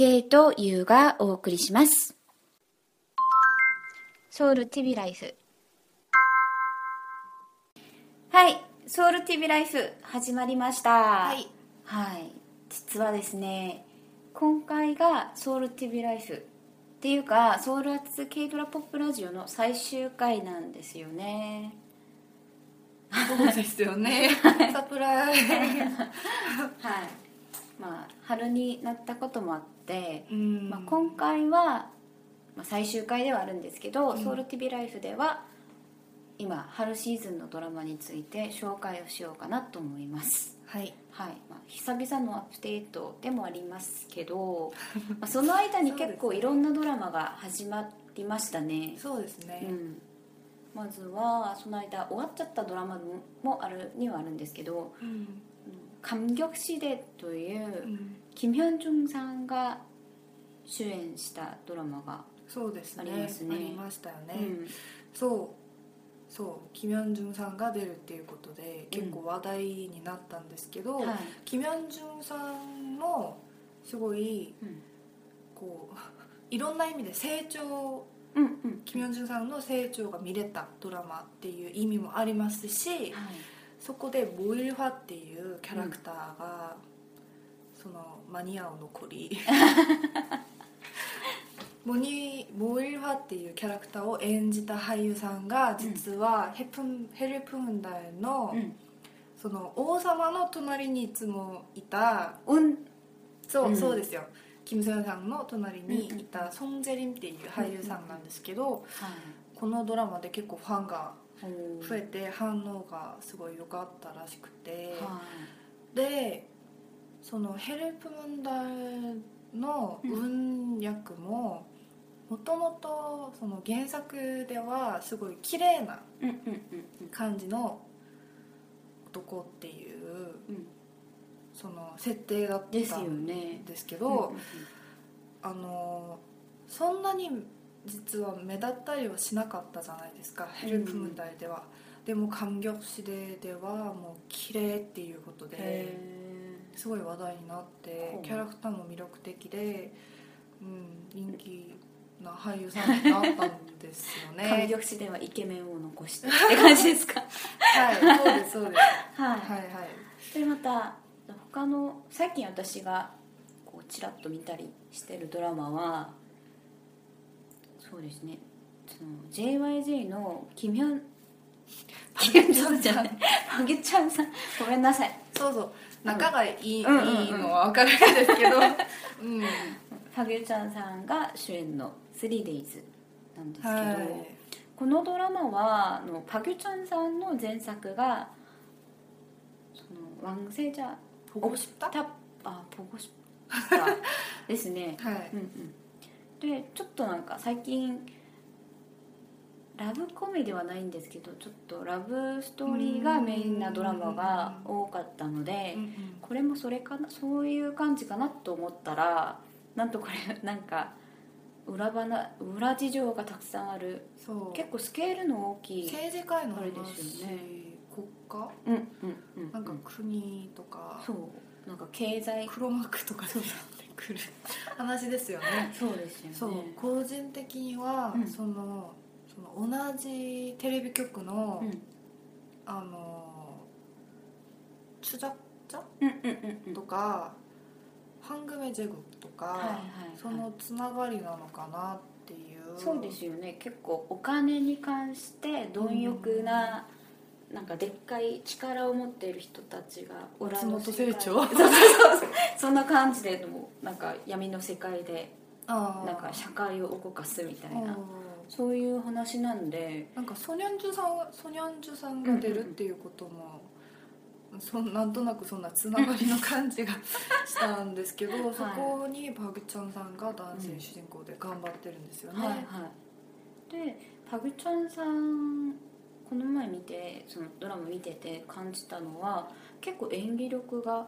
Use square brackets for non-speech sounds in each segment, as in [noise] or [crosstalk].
K と U がお送りします。ソウル TV ライフ。はいソウル TV ライフ始まりました。はい。はい。実はですね今回がソウル TV ライフっていうかソウルアッツ K ドラポップラジオの最終回なんですよね。そうですよね。[laughs] サプライズ。はい。まあ春になったこともあって、うん、まあ、今回は、ま、最終回ではあるんですけど、うん、ソウル TV ライフでは今春シーズンのドラマについて紹介をしようかなと思います。はい、はい。まあ、久々のアップデートでもありますけどまあその間に [laughs] 結構いろんなドラマが始まりましたね。そうですね、うん、まずはその間終わっちゃったドラマもあるにはあるんですけど「うん、感激しで」という、うん。金ヒョンジュンさんが主演したドラマが、そうですね。ありますね。ありましたよね、うん。そう。そう。キミョンジュンさんが出るっていうことで結構話題になったんですけど、はい。キミョンジュンさんもすごいうん。こう [laughs] いろんな意味で成長うんうん。キミョンジュンさんの成長が見れたドラマっていう意味もありますしはい。そこでボイルファっていうキャラクターが、そのマニアを残り。モニボイルファっていうキャラクターを演じた俳優さんが実はヘプンヘルプムンダイの,、うん。その王様の隣にいつもいたうん。そう,、うん。そうですよ。キム・ソヨンさんの隣にいたソン・ジェリンっていう俳優さんなんですけど、はいこのドラマで結構ファンが増えて反応がすごい良かったらしくて、はでそのヘルプ問題の運訳ももともとその原作ではすごい綺麗な感じの男っていううん。その設定だったんねですけうんど、あのそんなに実は目立ったりはしなかったじゃないですか、ヘルプ問題では。でも感激しでではもう綺麗っていうことでへすごい話題になってキャラクターも魅力的で、うん、人気な俳優さんになったんですよね。[laughs] 激しではイケメンを残してって感じですか？はいそうですそうです。はい、はいはい。でまた他の最近私がこうちらっと見たりしてるドラマはそうですね。その JYJ のキミョンキミョンジョンじゃない。ハゲちゃん。さん。ごめんなさい。そうそう仲がいい,、うんいいのは分かるんですけど、[laughs] うん。ハゲちゃんさんが主演の 3days なんですけど、はい。このドラマはあのパギュチャンさんの前作がそのワンセジャ保護したたあ保護したですね。[laughs] はい。うんうん。でちょっとなんか最近ラブコメディはないんですけどちょっとラブストーリーがメインなドラマが多かったのでうんうん。これもそれかなそういう感じかなと思ったらなんとこれ [laughs] なんか裏話裏事情がたくさんある。そう。結構スケールの大きい政治界のあれで話、すよね。国家？うんうんうんなんか国とか、そう。なんか経済。黒幕とかになってくる話ですよね。そうですよね。そう。個人的には、うん。そのその同じテレビ局の、うん。あのチュジャッチャ？うんうんうんうん。とか、ハングメジェグとか、はいはいはい。そのつながりなのかなっていう。そうですよね。結構お金に関して貪欲ななんかでっかい力を持っている人たちが裏の松世界。本清張？[laughs] そうそうそうそんな感じでなんか闇の世界でなんか社会を動かすみたいな。あーそういう話なんで。なんかソニャンジュさんソニャンジュさんが出るっていうことも、そんなんとなくそんなつながりの感じがしたんですけど、そこにパグチャンさんが男性主人公で頑張ってるんですよね、はいはい。でパグチャンさんこの前見てそのドラマ見てて感じたのは結構演技力が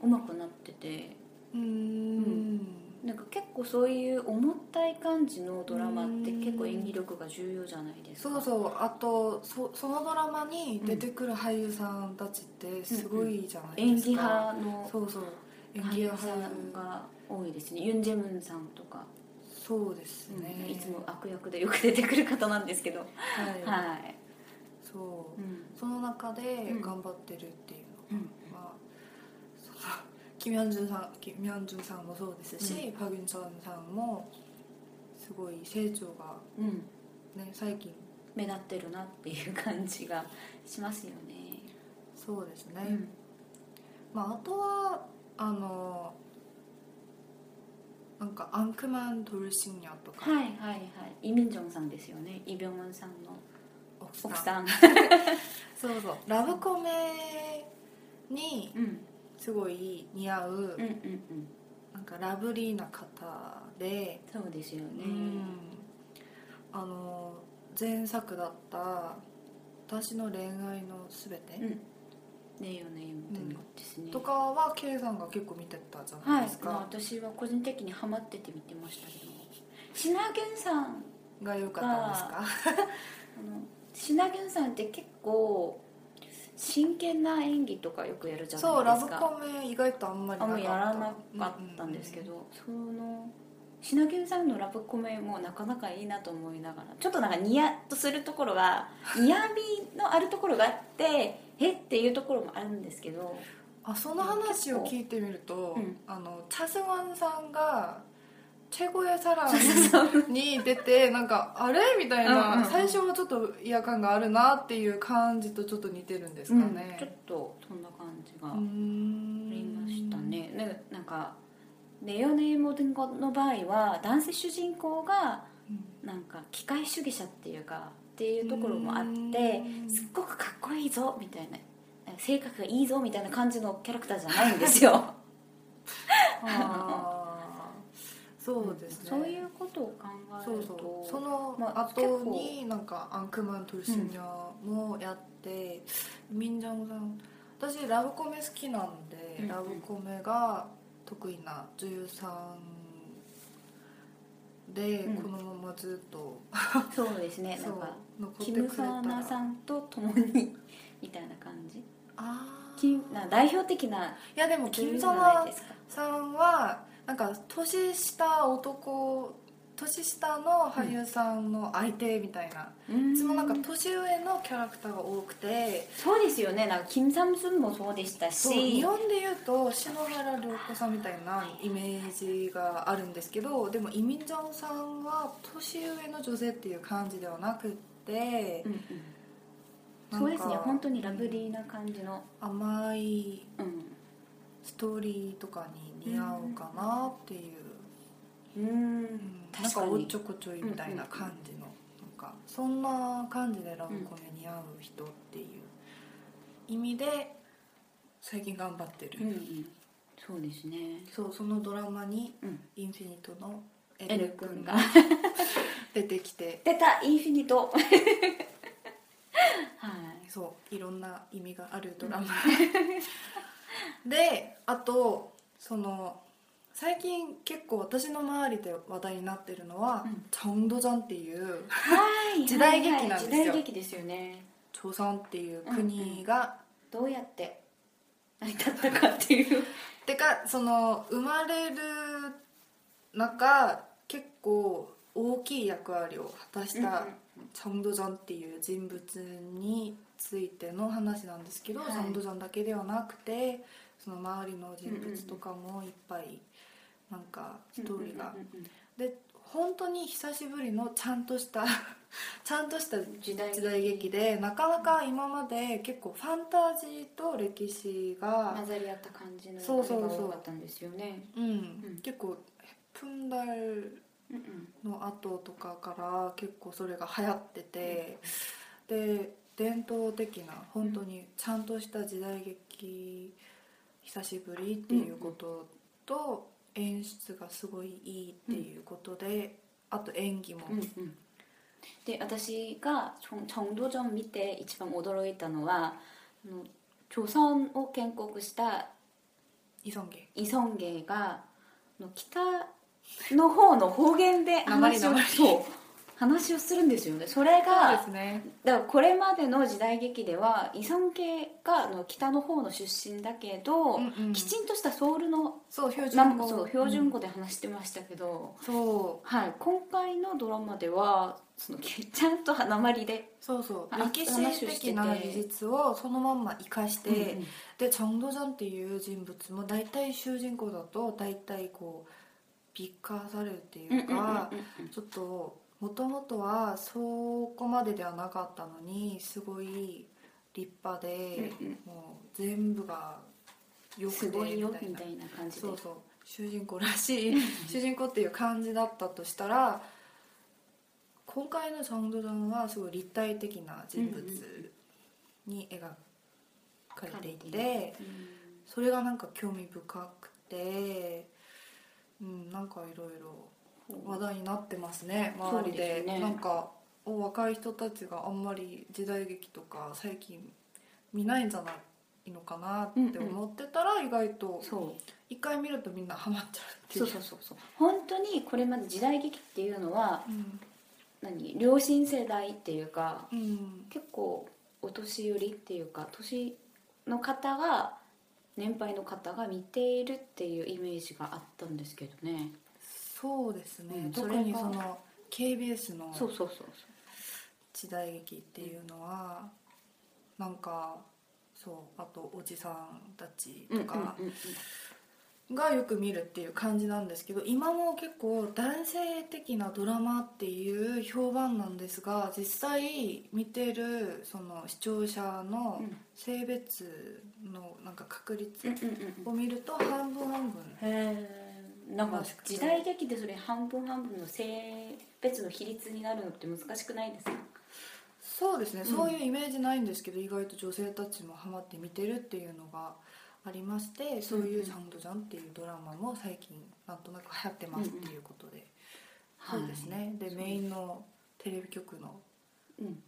上手くなってて。うーんなんか結構そういう重たい感じのドラマって結構演技力が重要じゃないですか。そうそう。あとそそのドラマに出てくる俳優さんたちってすごいじゃない演技ですか、派のそうそう。演技俳優さ派俳優んが多いですね。ユン・ジェムンさんとか、そうですね、いつも悪役でよく出てくる方なんですけど。はい、はい、そう。うん。その中でうん。頑張ってるっていううんのは、そのキミョンジュンさんキミョンジュンさんもそうですし、パグンチョンさんもすごい成長がうん、ね最近。目立ってるなっていう感じがしますよね、そうですね、うん。まああとはあのなんかアンクマン・ドルシンニャとか、はいはいはい。イ・ミンジョンさんですよね。イ・ビョンウンさんの奥さん。奥さん。[laughs] そうそう。ラブコメにうんすごい似合う、うんうんうん。なんかラブリーな方で、そうですよね、うん。あの前作だった「私の恋愛のすべて？うん。ねえよねえもですね、とかは K さんが結構見てたじゃなはいいですか、まあ私は個人的にハマってて見てましたけど。シナゲンさんが良かったんですか？[laughs] あのシナゲンさんって結構真剣な演技とかよくやるじゃそうラブないですか。コメ意外とあんまりあなんまやらなかったんですけど、そのシナゲンさんのラブコメもなかなかいいなと思いながらちょっとなんかニヤッとするところが [laughs] 嫌味のあるところがあってえっていうところもあるんですけど。あその話を聞いてみると、うん。あのチャスワンさんが「チェゴエサラン」に出てなんかあれ?みたいな。ん最初はちょっと違和感があるなっていう感じとちょっと似てるんですかうん。ねちょっとそんな感じがあん。りましたね。ねなんかネヨネモデンゴの場合は男性主人公がうん。なんか機械主義者っていうかっていうところもあってうん。すっごくかっこいいぞみたいな性格がいいぞみたいな感じのキャラクターじゃないんですよ。[laughs] あーそうですね。そういうことを考えそうるとそうそのまあ後になんかアンクマン・トルシニャもやって、ミンジャンさん私ラブコメ好きなんで、うんうん。ラブコメが得意な女優さんで、うん。このままずっと。そうですね。な [laughs] そうんかキム・サーナらさんと共にみたいな感じ？あー。キムな代表的ないやでもキム・サナゃないですか。さんはなんか年下男年下の俳優さんの相手みたいな、いつもなんか年上のキャラクターが多くて。そうですよね。なんかキム・サムスンもそうでしたし。日本で言うと篠原涼子さんみたいなイメージがあるんですけどでもイ・ミンジョンさんは年上の女性っていう感じではなくってうんうん。そうですね。本当にラブリーな感じの。甘いうん。ストーリーとかに似合うかなっていう、うん。うん。なんかおっちょこちょいみたいな感じの、なんかそんな感じでラブコメに合う人っていう意味で最近頑張ってる、うんうん。そうですね。そうそのドラマにうん。インフィニットのエエル君が [laughs] 出てきて。出たインフィニット。[laughs] はい。そういろんな意味があるドラマ。であとその最近結構私の周りで話題になってるのは、うん。チョンドジャンっていうはい時代劇なんですよ。はいはい時代劇ですよね。朝鮮っていう国が、どうやって成り立ったかっていう。てかその生まれる中結構大きい役割を果たしたチョンドジャンっていう人物についての話なんですけど、はい。チョンドジャンだけではなくてその周りの人物とかもいっぱいなんかストーリーが、うんうんうんうんで本当に久しぶりのちゃんとした [laughs] ちゃんとした時代時代劇でなかなか今まで結構ファンタジーと歴史が混ざり合った感じのそうそうそう映画が多かったんですよね。うん、ん。結構プンダルうんの後とかから結構それが流行ってて、で伝統的な本当にちゃんとした時代劇久しぶりっていうことと、演出がすごいいいっていうことで、あと演技も、うんうんで私が정 정도전見て一番驚いたのはあの朝鮮を建国したイソンゲイソンゲイがあの北の方の方言で話を訛り訛りそう 話をするんですよね。それそうがですね。だからこれまでの時代劇ではイソンゲイがあの北の方の出身だけど、うんうん。きちんとしたソウルのそう標準語。そう標準うん語で話してましたけど、そう。はい、今回のドラマではそのちゃんと鉛で、そうそう。あ歴史的な技術をそのまんま生かして、うんうん。でチョン・ドジョンっていう人物も大体主人公だと大体こう美化されるっていうか、ちょっともともとはそこまでではなかったのにすごい立派で、うんうん。もう全部がよくてすごいよみたいなみたいな感じで。そうそう。主人公らしい主人公っていう感じだったとしたら今回のチョン・ドジョンはすごい立体的な人物に描かれていて、うん。それがなんか興味深くて、うん、なんかいろいろ話題になってますね周りで。そうですね。なんかお若い人たちがあんまり時代劇とか最近見ないんじゃないのかなって思ってたら意外とそう。一回見るとみんなハマっちゃうっていそううそうそうそう。本当にこれまで時代劇っていうのはうん。何？両親世代っていうかうん。結構お年寄りっていうか年の方が年配の方が見ているっていうイメージがあったんですけどねそうですね、うん。特にその KBS の時代劇っていうのはなんかそうあとおじさんたちとかがよく見るっていう感じなんですけど今も結構男性的なドラマっていう評判なんですが実際見てるその視聴者のうん。性別のなんか確率を見ると半分半分へえんか時代劇でそれ半分半分の性別の比率になるのって難しくないですか？そうですね、ん。そういうイメージないんですけど意外と女性たちもハマって見てるっていうのがありましてそういう「ジャンドジャン」っていうドラマも最近なんとなく流行ってますっていうことで、そうですね。でメインのテレビ局のうん。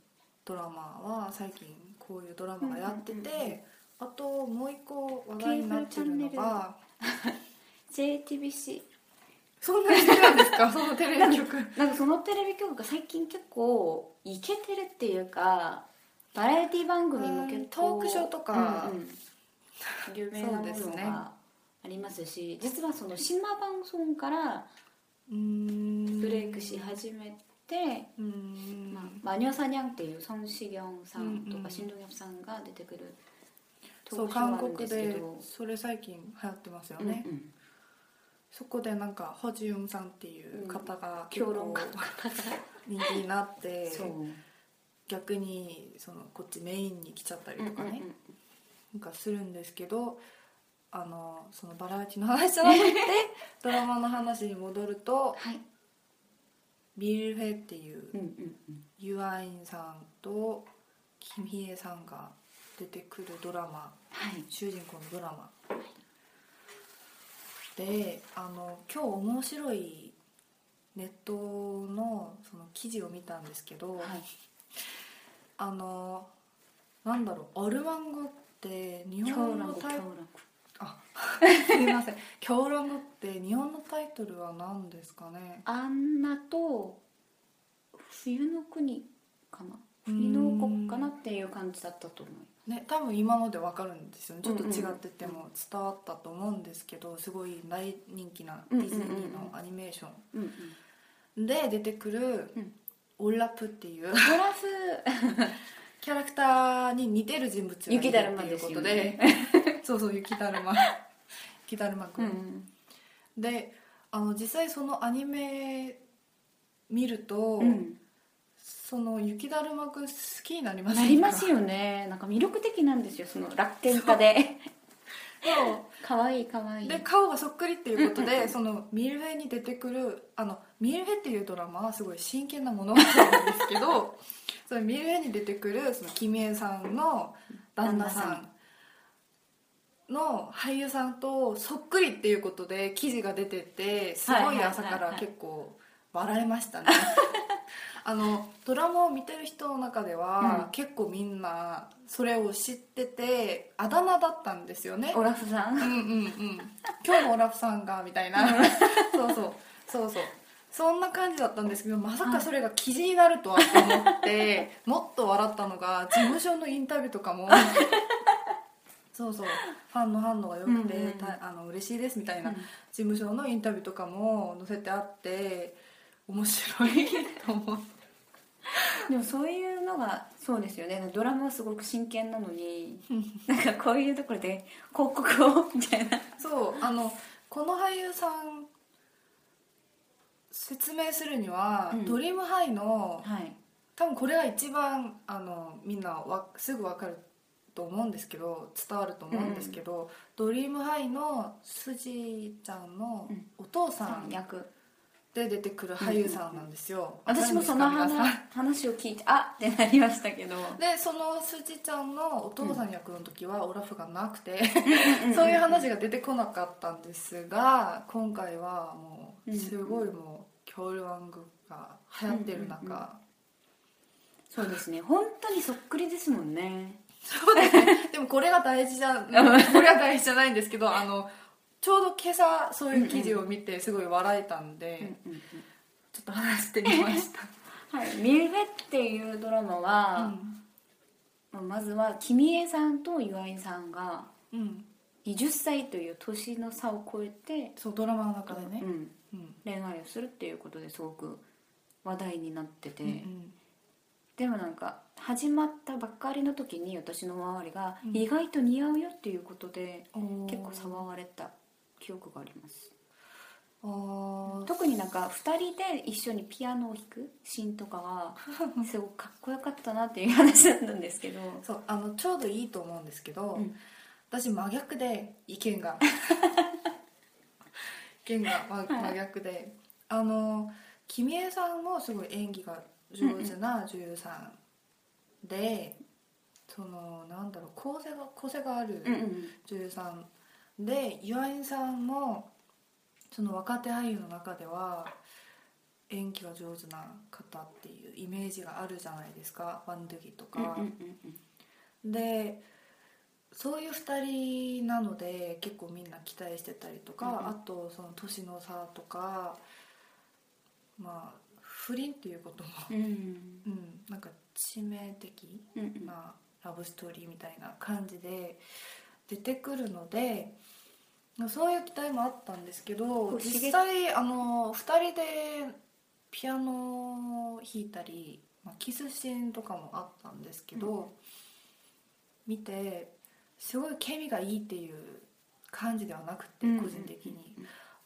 ドラマは最近こういうドラマがやってて、うんうんうん。あともう一個話題になってるのが JTBC そんなに好きなんですか？[laughs] そのテレビ局。なんかそのテレビ局が最近結構イケてるっていうかバラエティ番組も結構うんトークショーとかうんうん。有名なものがありますし実はその新馬番組からブレイクし始めてまあ、マニョサニャンっていうソン・シギョンさんとかシン・ドギョプさんが出てくるトそう韓国ですけでど。それ最近流行ってますようんね、うんそこでなんかホジュンさんっていう方が評論家の方。が人気になって逆にそのこっちメインに来ちゃったりとかね、うんうんうん。なんかするんですけどあのそのバラエティの話じゃなくて [laughs] ドラマの話に戻るとはい。ビルフェっていうユアインさんとキムヒエさんが出てくるドラマはい。主人公のドラマであの今日面白いネットのその記事を見たんですけど、はい。あのなんだろうアルマン語って日狂本のタイ乱語狂乱あ [laughs] すいません。狂乱語って日本のタイトルは何ですかね？アンナと冬の国かな？冬の王国かなっていう感じだったと思うね多分今のでわかるんですよね。ちょっと違ってても伝わったと思うんですけどすごい大人気なディズニーのアニメーショうんうん。ンで出てくるうん。オラプっていうトラフ？[laughs] キャラクターに似てる人物がいるって雪だるまいうことで。ね。[laughs] そうそう雪だるま雪だるまくん、うん。であの実際そのアニメ見ると、うんその雪だるまくん好きになりますなりますよね。なんか魅力的なんですよその楽天家で。そう。可愛い可愛い。で顔がそっくりっていうことでそのミルフェに出てくるあのミルフェっていうドラマはすごい真剣な物語なんですけど [laughs] そのミルフェに出てくるそのキミエさんの旦那さんの俳優さんとそっくりっていうことで記事が出ててすごい。朝から結構笑いましたねあのドラマを見てる人の中では、うん。結構みんなそれを知っててあだ名だったんですよね。オラフさん。うんうんうん。今日もオラフさんがみたいな。そうそう。そうそう。そんな感じだったんですけどまさかそれが記事になるとはと思ってもっと笑ったのが事務所のインタビューとかも。[laughs] そうそう。ファンの反応が良くて、うんうんうん。たあの嬉しいですみたいな、うん。事務所のインタビューとかも載せてあって面白いと思って [laughs] でもそういうのがそうですよね。ドラマはすごく真剣なのになんかこういうところで広告をみたいな。そうあのこの俳優さん説明するには、うん。ドリームハイのはい。多分これが一番あのみんなわすぐ分かると思うんですけど伝わると思うんですけど、ドリームハイのスジちゃんのうん。お父さん役で出てくる俳優さんなんですよ、私もその話 [laughs] 話を聞いてあってなりましたけど。でそのスジちゃんのお父さん役の時はオラフがなくて、[laughs] そういう話が出てこなかったんですが今回はもうすごいもうキョールワングが流行ってる中、うんうんそうですね。本当にそっくりですもんね。[laughs] そうです。ねでもこれが大事じゃこれは大事じゃないんですけどあのちょうど今朝そういう記事を見てすごい笑えたんで、うんうんうんちょっと話してみました、[laughs] はい「ミルフェ」っていうドラマは、まあまずはキミエさんと岩井さんがうん。うん、20歳という年の差を超えて、そうドラマの中でね。う、ん、うん。恋愛をするっていうことですごく話題になってて、うんでもなんか始まったばっかりの時に私の周りがうん。意外と似合うよっていうことでうん、結構騒がれた記憶があります。特になんか2人で一緒にピアノを弾くシーンとかは [laughs] すごくかっこよかったなっていう話だったんですけど。そうあのちょうどいいと思うんですけど、うん。私真逆で意見が。[laughs] 意見が真真逆で、あの君江さんもすごい演技が上手な女優さんで、そのなんだろう構成が構成があるうんうん。女優さんで岩井さんもその若手俳優の中では演技が上手な方っていうイメージがあるじゃないですかワンドゥギとか。でそういう2人なので結構みんな期待してたりとか、うんうん。あとその年の差とかまあ不倫っていうことも、うんうんうん、なんか致命的なラブストーリーみたいな感じで出てくるのでそういう期待もあったんですけど実際あの2人でピアノを弾いたり、まあ、キスシーンとかもあったんですけど、見てすごいケミがいいっていう感じではなくてうん個人的に。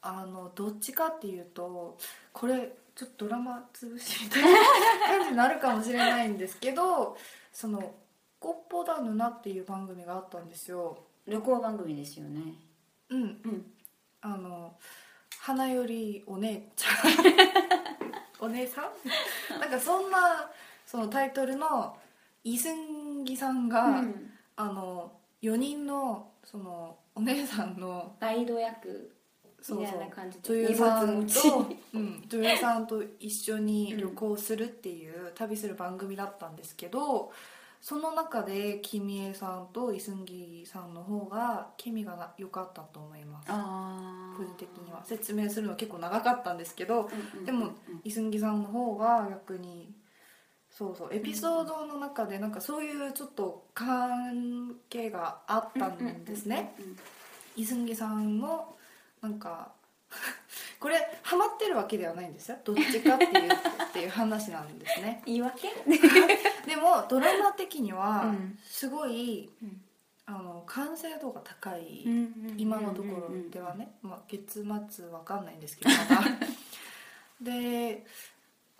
あのどっちかっていうとこれちょっとドラマ潰しみたいな感じになるかもしれないんですけどその「コッポダヌナ」っていう番組があったんですよ。旅行番組ですよねうん。うん。あの花よりお姉ちゃん。[laughs] お姉さん？[laughs] なんかそんなそのタイトルのイスンギさんが、うん。あの4人のそのお姉さんのガイド役。みたいな感じで。女優さんと、うん、女優さんと一緒に旅行するっていう、旅する番組だったんですけどその中でキミエさんとイスンギさんの方がケミが良かったと思います。個人的には。説明するの結構長かったんですけどうんうんでもうん。イスンギさんの方が逆にそうそうエピソードの中でなんかそういうちょっと関係があったんですね。うんうんうんイスンギさんもなんかこれハマってるわけではないんですよ。どっちかっていうっていう話なんですね。[laughs] 言い訳？[laughs] でもドラマ的にはうん。すごい、うん。あの完成度が高い、今今のところではね、まあ、月末わかんないんですけど [laughs] で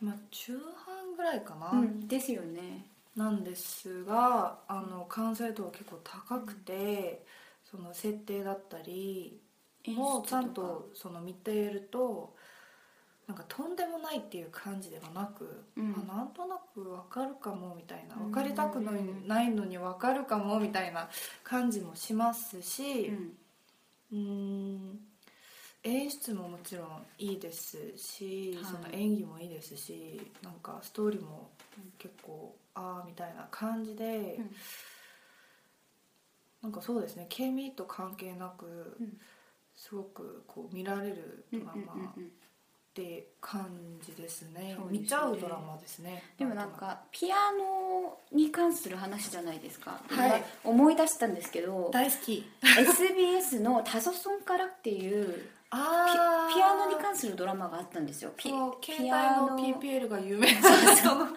まあ中半ぐらいかな、うん。ですよね。なんですがあの完成度は結構高くて、その設定だったりもちゃんとその見ているとなんかとんでもないっていう感じではなく、うん。あなんとなく分かるかもみたいな分かりたくないのに分かるかもみたいな感じもしますしうん。うーん演出ももちろんいいですし、はい。その演技もいいですしなんかストーリーも結構ああみたいな感じで、うん。なんかそうですねケミと関係なく、うんすごくこう見られるドラマって感じですね,、そうですね。見ちゃうドラマですね。でもなんかピアノに関する話じゃないですか、はい。今思い出したんですけど大好き。SBS の「タソソンから」っていうピあピアノに関するドラマがあったんですよ。ピ携帯ピアノ。の PPL が有名な。その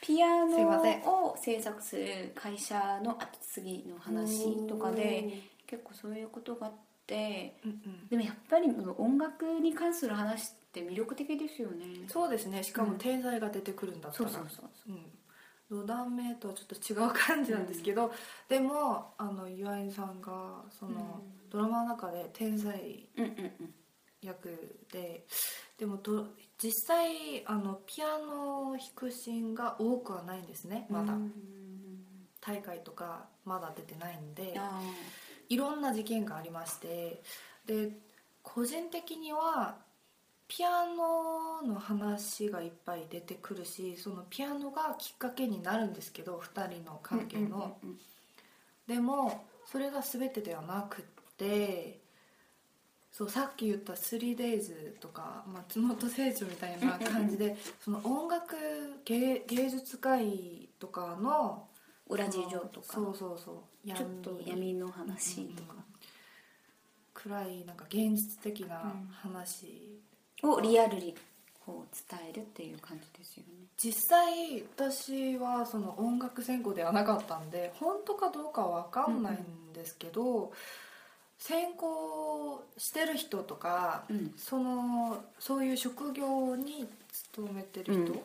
ピアノを制作する会社の後継ぎの話とかで結構そういうことがあってうんうん。でもやっぱり音楽に関する話って魅力的ですよね。そうですね。しかもうん。天才が出てくるんだったら、そうそうそうう。ん、ロダンメイとはちょっと違う感じなんですけど、でもあの岩井さんがその、ドラマの中で天才うんうんうん。役ででもど実際あのピアノを弾くシーンが多くはないんですねまだ、うん大会とかまだ出てないんで。あいろんな事件がありましてで個人的にはピアノの話がいっぱい出てくるしそのピアノがきっかけになるんですけど2人のー関係の、うんうんうんでもそれが全てではなくってそうさっき言った 3days とか松本清張みたいな感じでその音楽芸芸術界とかの裏事情とか。そうそうそうちょっと闇の話とか。暗いなんか現実的な話、をリアルにこう伝えるっていう感じですよね。実際私はその音楽専攻ではなかったんで本当かどうかわかんないんですけど、専攻してる人とか、うん。そのそういう職業に勤めてる人、うん。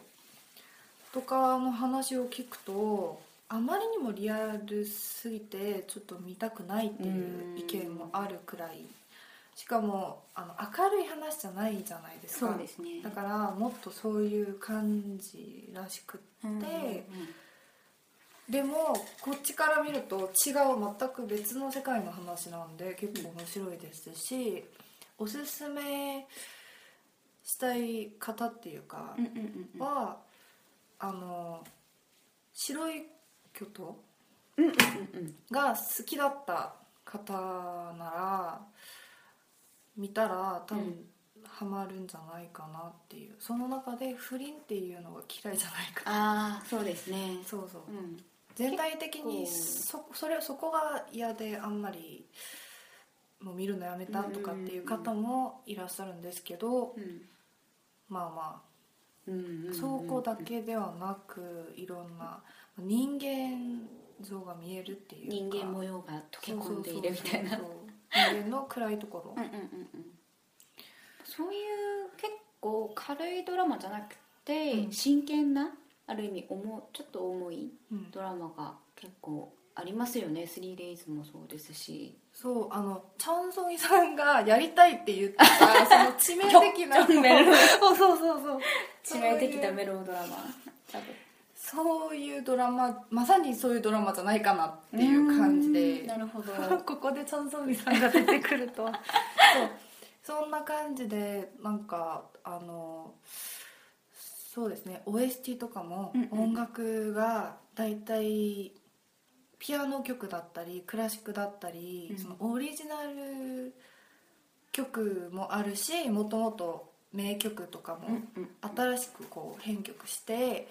とかの話を聞くとあまりにもリアルすぎてちょっと見たくないっていう意見もあるくらい。しかもあの明るい話じゃないじゃないですか。そうですね。だからもっとそういう感じらしくって、うんうんうんでもこっちから見ると違う全く別の世界の話なんで結構面白いですし、おすすめしたい方っていうかうん。うんうんうん。は、あの白い巨頭うんうんうんが好きだった方なら見たら多分、うん。ハマるんじゃないかなっていう。その中で不倫っていうのが嫌いじゃないかああそうですね。そうそう。うん。全体的に結そそれそこが嫌であんまりもう見るのやめたとかっていう方もいらっしゃるんですけど、うん。まあまうんうんうんあそこだけではなくいろんな人間像が見えるっていう人か間模様が溶け込んでいるみたいな。人間の暗いところ、うんうんうんうん。そういう結構軽いドラマじゃなくて、うん。真剣なある意味重ちょっと重いうん。ドラマが結構ありますよね。3days もそうですし。そうあのチャンソンイさんがやりたいって言ってたその致命的な。[laughs] そうそうそうそう。致命的なメロドラマ。多分そういうドラマまさにそういうドラマじゃないかなっていう感じで。なるほど。[laughs] ここでチャンソンミさんが出てくるとは。[laughs] そう。そんな感じでなんかあのそうですね。OST とかも音楽がだいたいピアノ曲だったりクラシックだったり、うん。そのオリジナル曲もあるしもともと名曲とかも新しくこう編曲して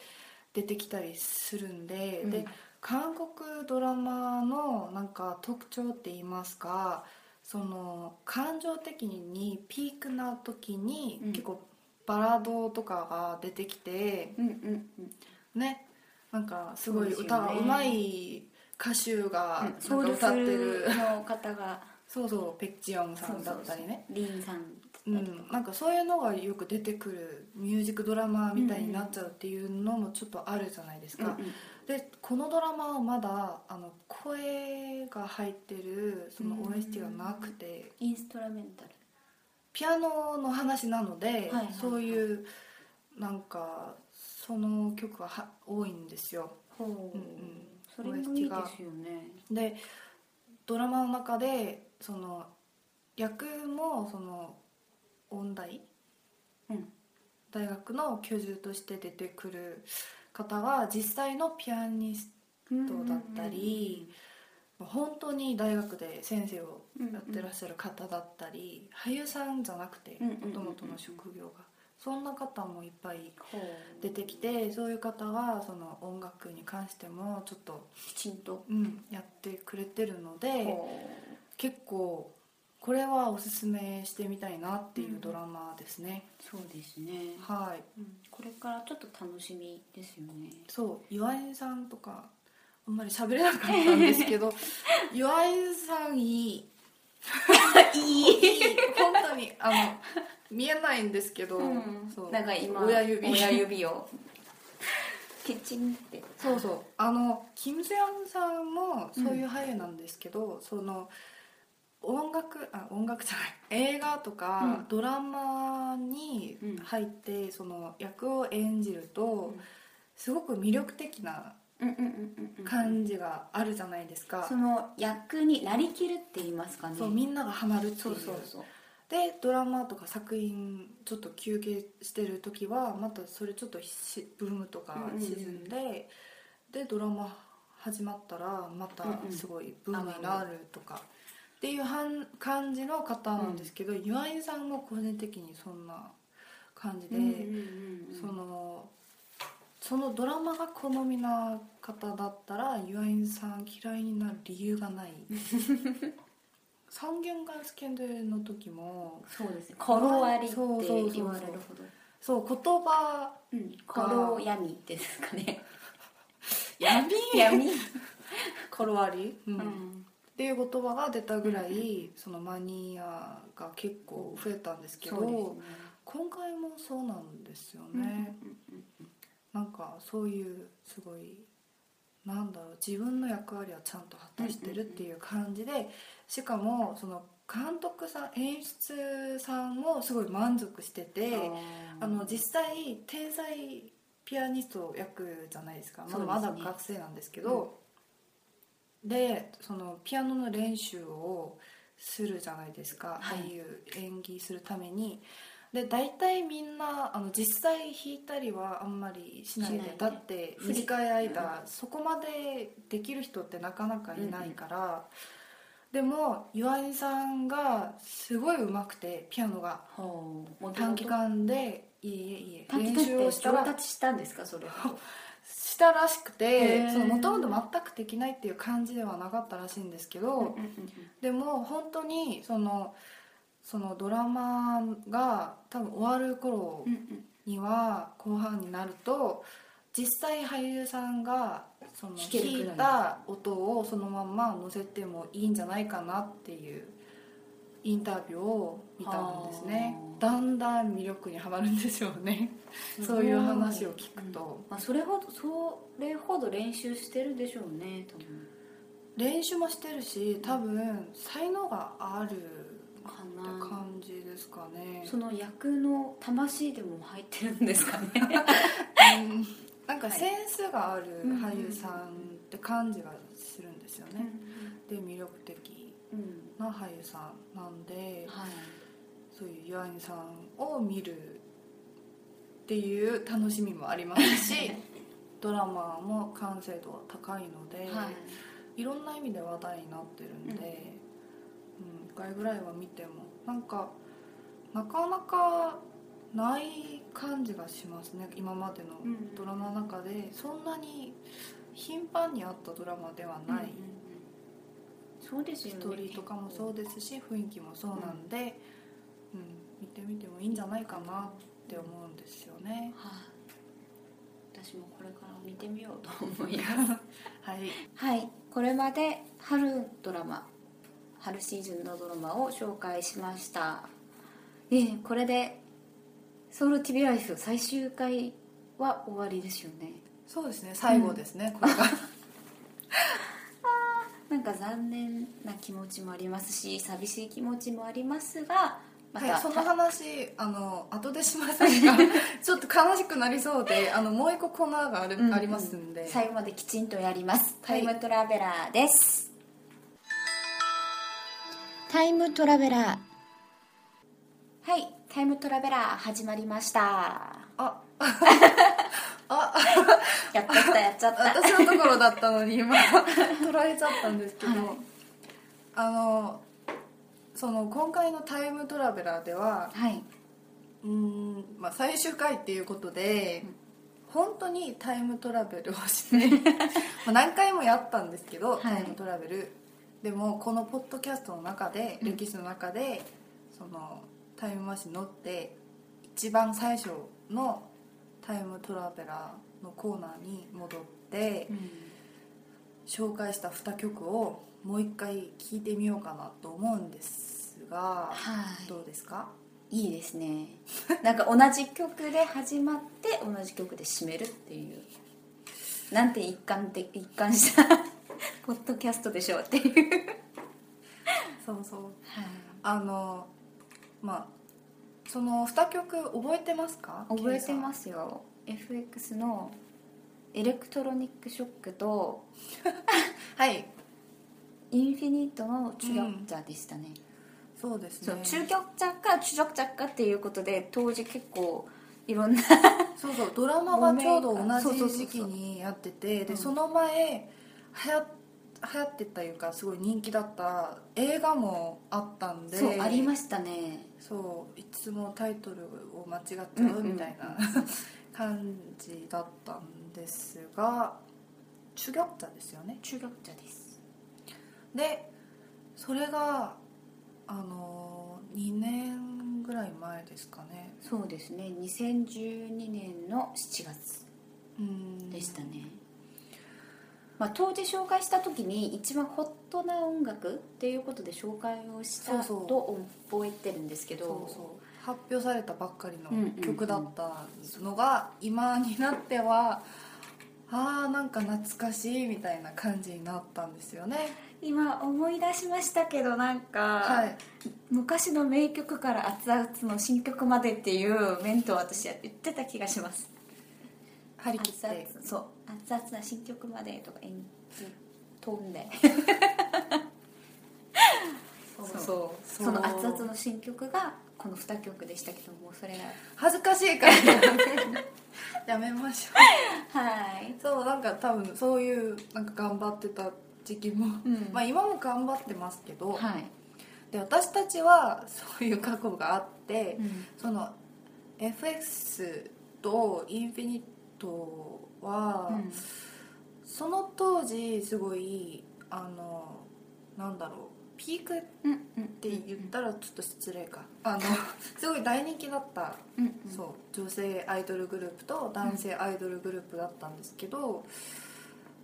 出てきたりするんで,、うん。で韓国ドラマのなんか特徴って言いますかその感情的にピークな時にうん。結構バラードとかが出てきてうんうんうん。ねなんかすごい歌がうまい歌手が歌ってる。ルの方が。[laughs] そうそうペクチヨンさんだったりね。リンさんだうん、なんかそういうのがよく出てくるミュージックドラマみたいになっちゃうっていうのもちょっとあるじゃないですか、うんうん。でこのドラマはまだあの声が入ってるその OST がなくて。インストラメンタル。ピアノの話なので、はいはいそういうなんかその曲がは多いんですよ。ほう、うんうん。それもいいですよね。でドラマの中でその役もその音大、うん。大学の教授として出てくる方は実際のピアニストだったり、本当に大学で先生をやってらっしゃる方だったり、俳優さんじゃなくてうんうんうんうん。もともとの職業が。そんな方もいっぱい出てきてそういう方はその音楽に関してもちょっと、きちんと。うん、やってくれてるので。ほ結構これはおすすめしてみたいなっていうドラマですね、うそうですね、はい。うん。これからちょっと楽しみですよね。そう。岩井さんとかあんまり喋れなかったんですけど [laughs] 岩井さんいい。[laughs] いい。本当にあの見えないんですけど、そう。なんか今親指。親指を。[laughs] キッチンって。そうそう。あのキム・セヨンさんもそういう俳優なんですけど、その音楽あ音楽じゃない。映画とか、うん。ドラマに入って、その役を演じると、うん。すごく魅力的な感じがあるじゃないですか、その役になりきるって言いますかね。そうみんながハマるっていそううそうそう。でドラマとか作品ちょっと休憩してる時はまたそれちょっとしブームとか沈んで、でドラマ始まったらまたすごいブームになるとか、っていう感じの方なんですけど、岩井さんも個人的にそんな感じで、うんうんうんうんそのそのドラマが好みな方だったら岩井さん嫌いになる理由がない。[laughs] 三元ガスケンドの時もそうですね。コロ割りって言われるほど。そう言葉うん。コロ闇ですかね。[laughs] [laughs] 闇？闇。コロ割り、うんっうんていう言葉が出たぐらい、そのマニアが結構増えたんですけど、ね。今回もそうなんですようんね、なんかそういうすごいなんだろう自分の役割はちゃんと果たしてるっていう感じでしかもその監督さん演出さんもすごい満足しててあの実際天才ピアニスト役じゃないですか、まあ、まだ学生なんですけどでそのピアノの練習をするじゃないですか、はい。ああいう演技するために。で大体みんなあの実際弾いたりはあんまりしないでだって短い間そこまでできる人ってなかなかいないから、でも岩井さんがすごい上手くてピアノが。短期間でいいえいいえ練習をしたら。上達したんですかそれは [laughs] したらしくてもともと全くできないっていう感じではなかったらしいんですけど、でも本当にそのそのドラマが多分終わる頃には後半になると実際俳優さんがその。弾いた音をそのまんま載せてもいいんじゃないかなっていうインタビューを見たんですね。はあ。だんだん魅力にはまるんですよねそういう話を聞くと、まあ、それほどそれほど練習してるでしょうね多分。練習もしてるし多分才能があるかってな感じですかね。その役の魂でも入ってるんですかね。[laughs] うん。なんかセンスがあるうん俳優さんって感じがするんですよね、で魅力的。うんな俳優さんなんではい。そういう岩井さんを見るっていう楽しみもありますしドラマも完成度は高いので、はい。いろんな意味で話題になってるんで、うん。一回ぐらいは見てもなんかなかなかない感じがしますね今までのうん。ドラマの中で。そんなに頻繁にあったドラマではない、うんうんうんそうですよね。ストーリーとかもそうですし雰囲気もそうなんで、うん。見てみてもいいんじゃないかなって思うんですよね。はい。私もこれから見てみようと思います。[laughs] はい。はい。これまで春ドラマ春シーズンのドラマを紹介しました。えーこれでソウル TV ライフ最終回は終わりですよね。そうですね。最後ですね、これがなんか残念な気持ちもありますし寂しい気持ちもありますがまた、はい、その話あの後でしませんが [laughs] ちょっと悲しくなりそうであのもう一個コーナーがある、うんうん。ありますんで。最後まできちんとやります。タはい。イムトラベラーです、タイムトラベラー。はいタイムトラベラー始まりました。あ [laughs] あ。[laughs] やっちゃったやっちゃった。私のところだったのに今 [laughs] 捉えちゃったんですけど、はい。あのその今回のタイムトラベラーでははい。うーん、まあ、最終回っていうことで、本当にタイムトラベルをして [laughs] まあ何回もやったんですけど、はい。タイムトラベル。でもこのポッドキャストの中で、うん。歴史の中でそのタイムマシン乗って一番最初のタイムトラベラーのコーナーに戻って、紹介した2曲をもう一回聴いてみようかなと思うんですがはい。どうですか？いいですね。[laughs] なんか同じ曲で始まって同じ曲で締めるっていう。なんて一貫的一貫した [laughs] ポッドキャストでしょうっていう。そうそう。はい。あのまあその2曲覚えてますか？覚えてますすよ FX のエレクトロニックショックと [laughs] はい。インフィニットの中極者でしたね、そうですね。中極者か中極者かっていうことで当時結構いろんな [laughs] そうそうドラマがちょうど同じ時期にやっててうん。でその前流行流行ってたいうかすごい人気だった映画もあったんでそうありましたね。そういつもタイトルを間違っちゃうんううんみたいな感じだったんですが中極者ですよね。中極者です。でそれがあの2年ぐらい前ですかね。そうですね。2012年の7月うん。でしたね、まあ、当時紹介した時に一番ホットな音楽っていうことで紹介をしたと覚えてるんですけどそうそう。発表されたばっかりの曲だったのが今になってはあーなんか懐かしいみたいな感じになったんですよね。今思い出しましたけどなんか、はい。昔の名曲から熱々の新曲までっていう面と私は言ってた気がします。張り切って。そう熱々な新曲までとか演飛んで。そう。そう。その熱々の新曲がこの2曲でしたけどもそれが。恥ずかしいから。やめましょはい、うそうなんか多分そういうなんか頑張ってた時期も、うん。まあ今も頑張ってますけど、はい。で私たちはそういう過去があって、うん。その FX とインフィニットは、うんその当時すごいあのなんだろうピークって言ったらちょっと失礼か。あの [laughs] すごい大人気だった、そう女性アイドルグループと男性アイドルグループだったんですけど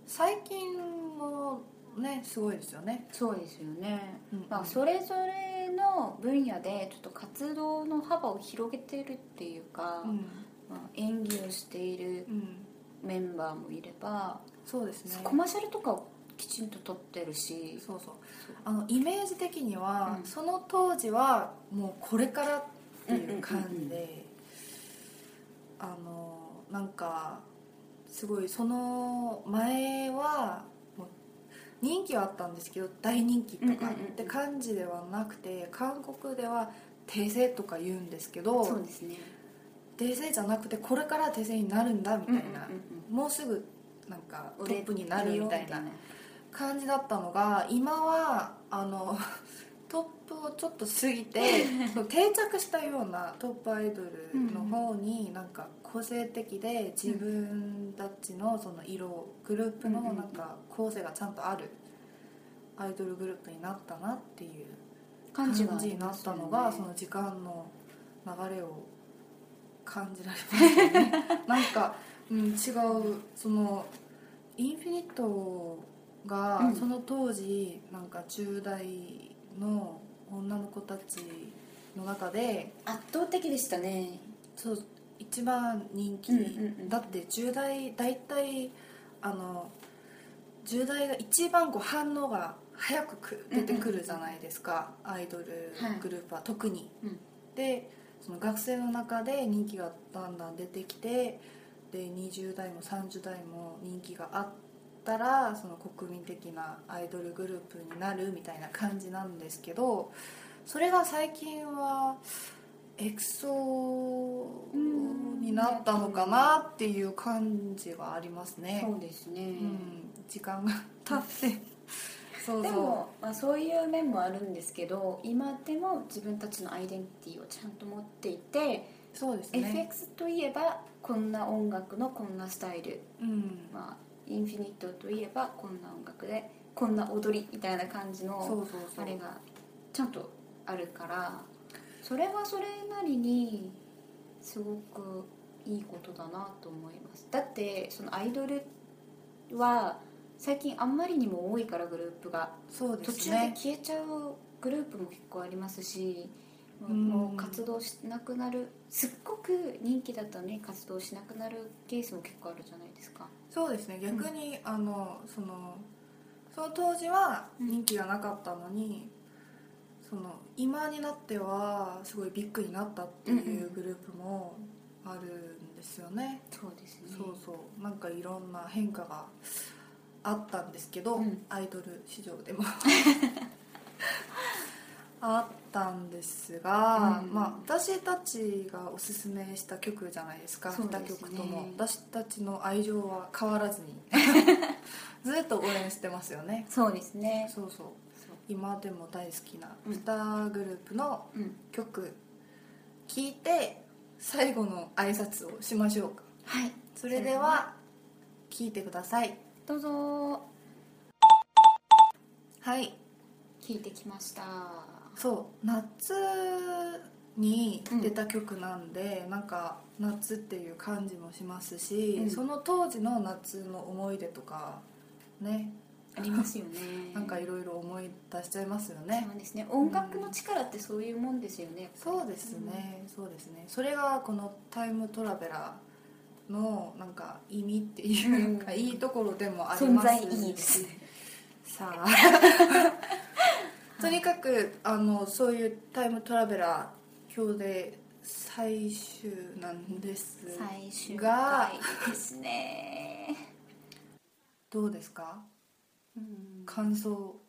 最近もねすごいですよね、そうですよね、うん。まあ、それぞれの分野でちょっと活動の幅を広げてるっていうか、うん。まあ、演技をしているうん、メンバーもいれば、そうですね。コマーシャルとかをきちんと撮ってるしそうそう。あのイメージ的には、うん。その当時はもうこれからっていう感じで、あのなんかすごいその前は人気はあったんですけど大人気とかって感じではなくて韓国では訂正とか言うんですけどそうですね訂正じゃなくてこれから訂正になるんだみたいな、もうすぐなんかトップになるみたいな感じだったのが今はあの [laughs] トップをちょっと過ぎて [laughs] 定着したようなトップアイドルの方になんか個性的で自分たちのその色グループのなんか構成がちゃんとあるアイドルグループになったなっていう感感じになったのがその時間の流れを感じられますよね。なんか、うん、違うそのインフィニットがうん。その当時なんか10代の女の子たちの中で圧倒的でしたね。そう一番人気、うんうんうん。だって10代大体あの10代が一番こう反応が早くく出てくるじゃないですか、アイドルグループは特に、うん。でその学生の中で人気がだんだん出てきてで20代も30代も人気があったらその国民的なアイドルグループになるみたいな感じなんですけどそれが最近はエクソになったのかなっていう感じはありますね。そうですね、うん、時間が経ってそうそでも、まあ、そういう面もあるんですけど今でも自分たちのアイデンティティをちゃんと持っていて、うそうですね。FX といえばこんな音楽のこんなスタイル、うん。まあ、インフィニットといえばこんな音楽でこんな踊りみたいな感じのあれがちゃんとあるからそれはそれなりにすごくいいことだなと思います。だってそのアイドルは最近あんまりにも多いからグループが。そうで途中ですね消えちゃうグループも結構ありますしもう活動しなくなる。すっごく人気だったのに活動しなくなるケースも結構あるじゃないですか。そうですね。逆に、あのそのその当時は人気がなかったのに、その今になってはすごいビッグになったっていうグループもあるんですよね、そうですね。そうそう。なんかいろんな変化があったんですけど、うん。アイドル市場でも。[laughs] あったんですが、うん。まあ、私たちがおすすめした曲じゃないですか2そうですね。曲とも。私たちの愛情は変わらずに。[laughs] ずっと応援してますよね。そうですね。そうそう。今でも大好きなうん。2グループのうん。曲聴いて最後の挨拶をしましょうか。はい。それでは聴いてくださいどうぞ。はい。聞いてきました。そう。夏に出た曲なんで、なんか夏っていう感じもしますし、うん。その当時の夏の思い出とかね。ありますよね。[laughs] なんかいろいろ思い出しちゃいますよね。そうですね。音楽の力ってそういうもんですよね。やっぱりそうですね、そうですね。それがこのタイムトラベラーのなんか意味っていうか、いいところでもあります。存在意義ですね。さあ。[laughs] とにかくあのそういうタイムトラベラー今日で最終なんです最終が回ですね。どうですか？うん。感想を。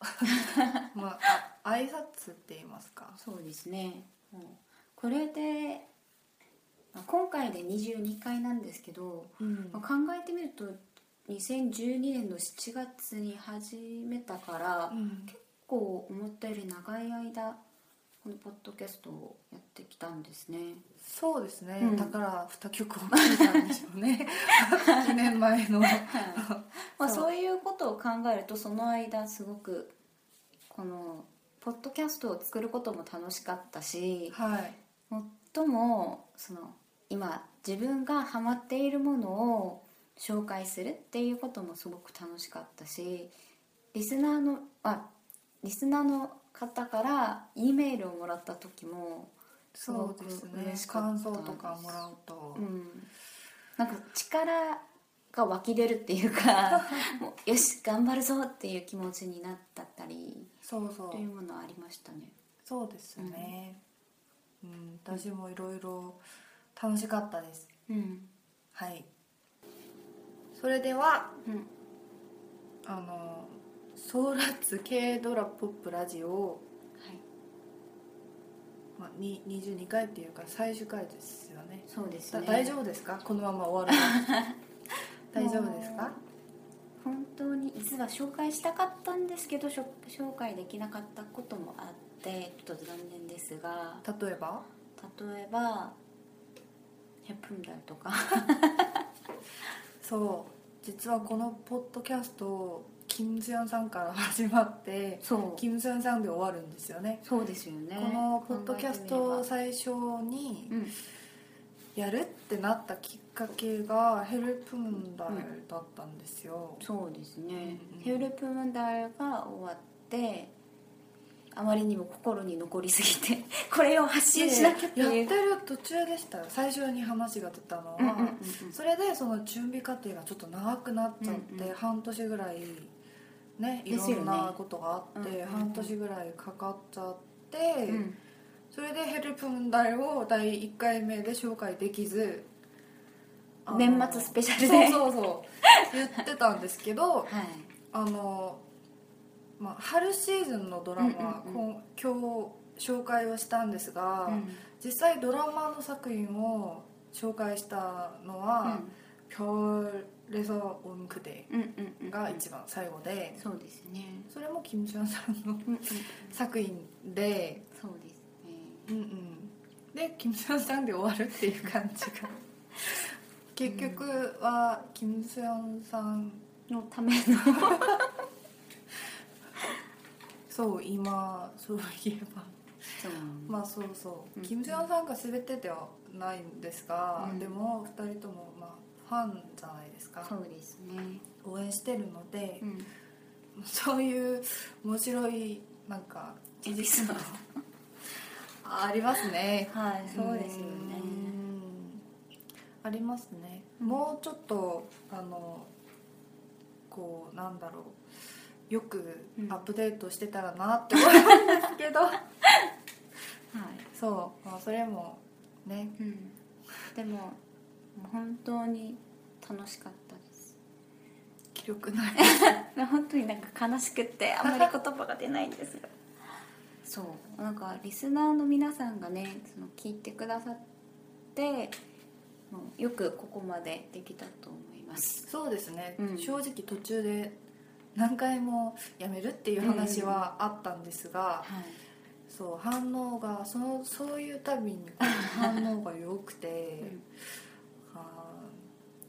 [laughs] まああ挨拶って言いますか？そうですね。もうこれでまあ今回で22回なんですけど、うん。まあ考えてみると2012年の7月に始めたから、うん。結構思ったより長い間このポッドキャストをやってきたんですね。そうですね、うん。だから2曲を聴いたんでしょうね。1年前の。[laughs] まあ、そう。そういうことを考えるとその間すごくこのポッドキャストを作ることも楽しかったしはい。最もその今自分がハマっているものを紹介するっていうこともすごく楽しかったしリスナーのあリスナーの方から E メールをもらった時もすごくそうですね。嬉しかった感です。想とかもらうと、うん、なんか力が湧き出るっていうか [laughs] もうよし頑張るぞっていう気持ちになったったりそうそう。というものはありましたね。そうですね、うん。私もいろいろ楽しかったです。うん。はい。それではうん。あのソーラッツ K ドラポップラジオ、はい。まあ、に22回っていうか最終回ですよね。そうですね。だ大丈夫ですか？このまま終わるの。[laughs] 大丈夫ですか？本当に実は紹介したかったんですけど紹介できなかったこともあってちょっと残念ですが。例えば？例えば100分台とか。そう。実はこのポッドキャストキム・ズヨンさんから始まってそう。キム・ズヨンさんで終わるんですよね。そうですよね。このポッドキャストを考最初にやるってなったきっかけがヘルプムンダイだったんですよ。うん、そうですね、うんヘルプムンダーが終わってあまりにも心に残りすぎて [laughs] これを発信しなきゃってやっていうる途中でした。よ最初に話が出たのは、うんうんうんうん。それでその準備過程がちょっと長くなっちゃって、うんうん。半年ぐらいねいろんなことがあって、半年ぐらいかかっちゃって、うん。それでヘルプ問題を第1回目で紹介できず年末スペシャルで。そうそうそう。言ってたんですけど [laughs] はい。あの、まあ、春シーズンのドラマ、うんうんうん、今日紹介をしたんですが、うん、実際ドラマの作品を紹介したのは「ぴょレソそおんく」が一番最後で、うんうん、そうですね。それもキム・チュンさんの作品でそうですね。うんうん。でキム・チュンさんで終わるっていう感じが。[laughs] 結局はキム・チュンさんのための [laughs] そう今そういえば。そう。まあそうそう、うん。キム・ジョンさんが全てではないんですが、うん。でも2人ともまあファンじゃないですか。そうですね。応援してるので、うん。そういう面白いなんかエピソードありますね。はいそうですよね。うん。ありますね、うん。もうちょっとあのこうなんだろうよくうん。アップデートしてたらなって思うんですけど、[laughs] はい。そう、まあ、それもね。うん。でも本当に楽しかったです。記録ない本当になんか悲しくってあんまり言葉が出ないんですが [laughs] そう。なんかリスナーの皆さんがねその聞いてくださってよくここまでできたと思います。そうですね、うん。正直途中で何回もやめるっていう話はあったんですが、はい。そう反応がそのそういうたびに反応が良くて、うん。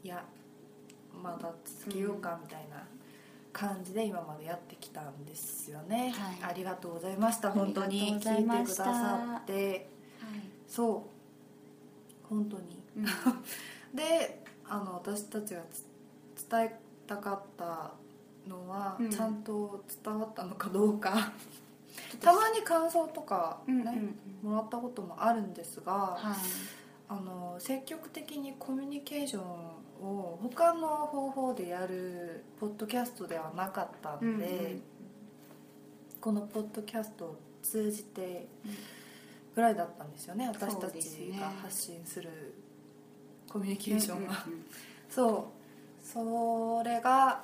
いやまだ続けようかみたいな感じで今までやってきたんですよね、はい。ありがとうございました。本当に聞いてくださって。そう。本当に。うん。[laughs] であの私たちがつ伝えたかったのは、うん。ちゃんと伝わったのかどうか。[laughs] たまに感想とかね、うんうんうん。もらったこともあるんですが、はい。あの積極的にコミュニケーションを他の方法でやるポッドキャストではなかったんで、うんうん。このポッドキャストを通じてぐらいだったんですよね私たちが発信するコミュニケーションが、うんうんうん。[laughs] そう。それが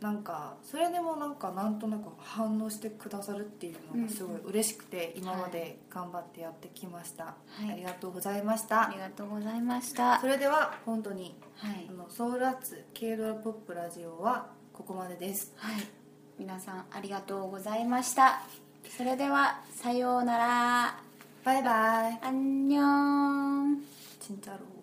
なんかそれでもなんかなんとなく反応してくださるっていうのがすごい嬉しくて、今まで頑張ってやってきました、い。ありがとうございましあたりがとうございました。それでは本当にはい。あのソウルアーツ K ドラポップラジオはここまでです。はい。皆さんありがとうございました。それではさようなら。バイバイ。アンニョン。チンタロウ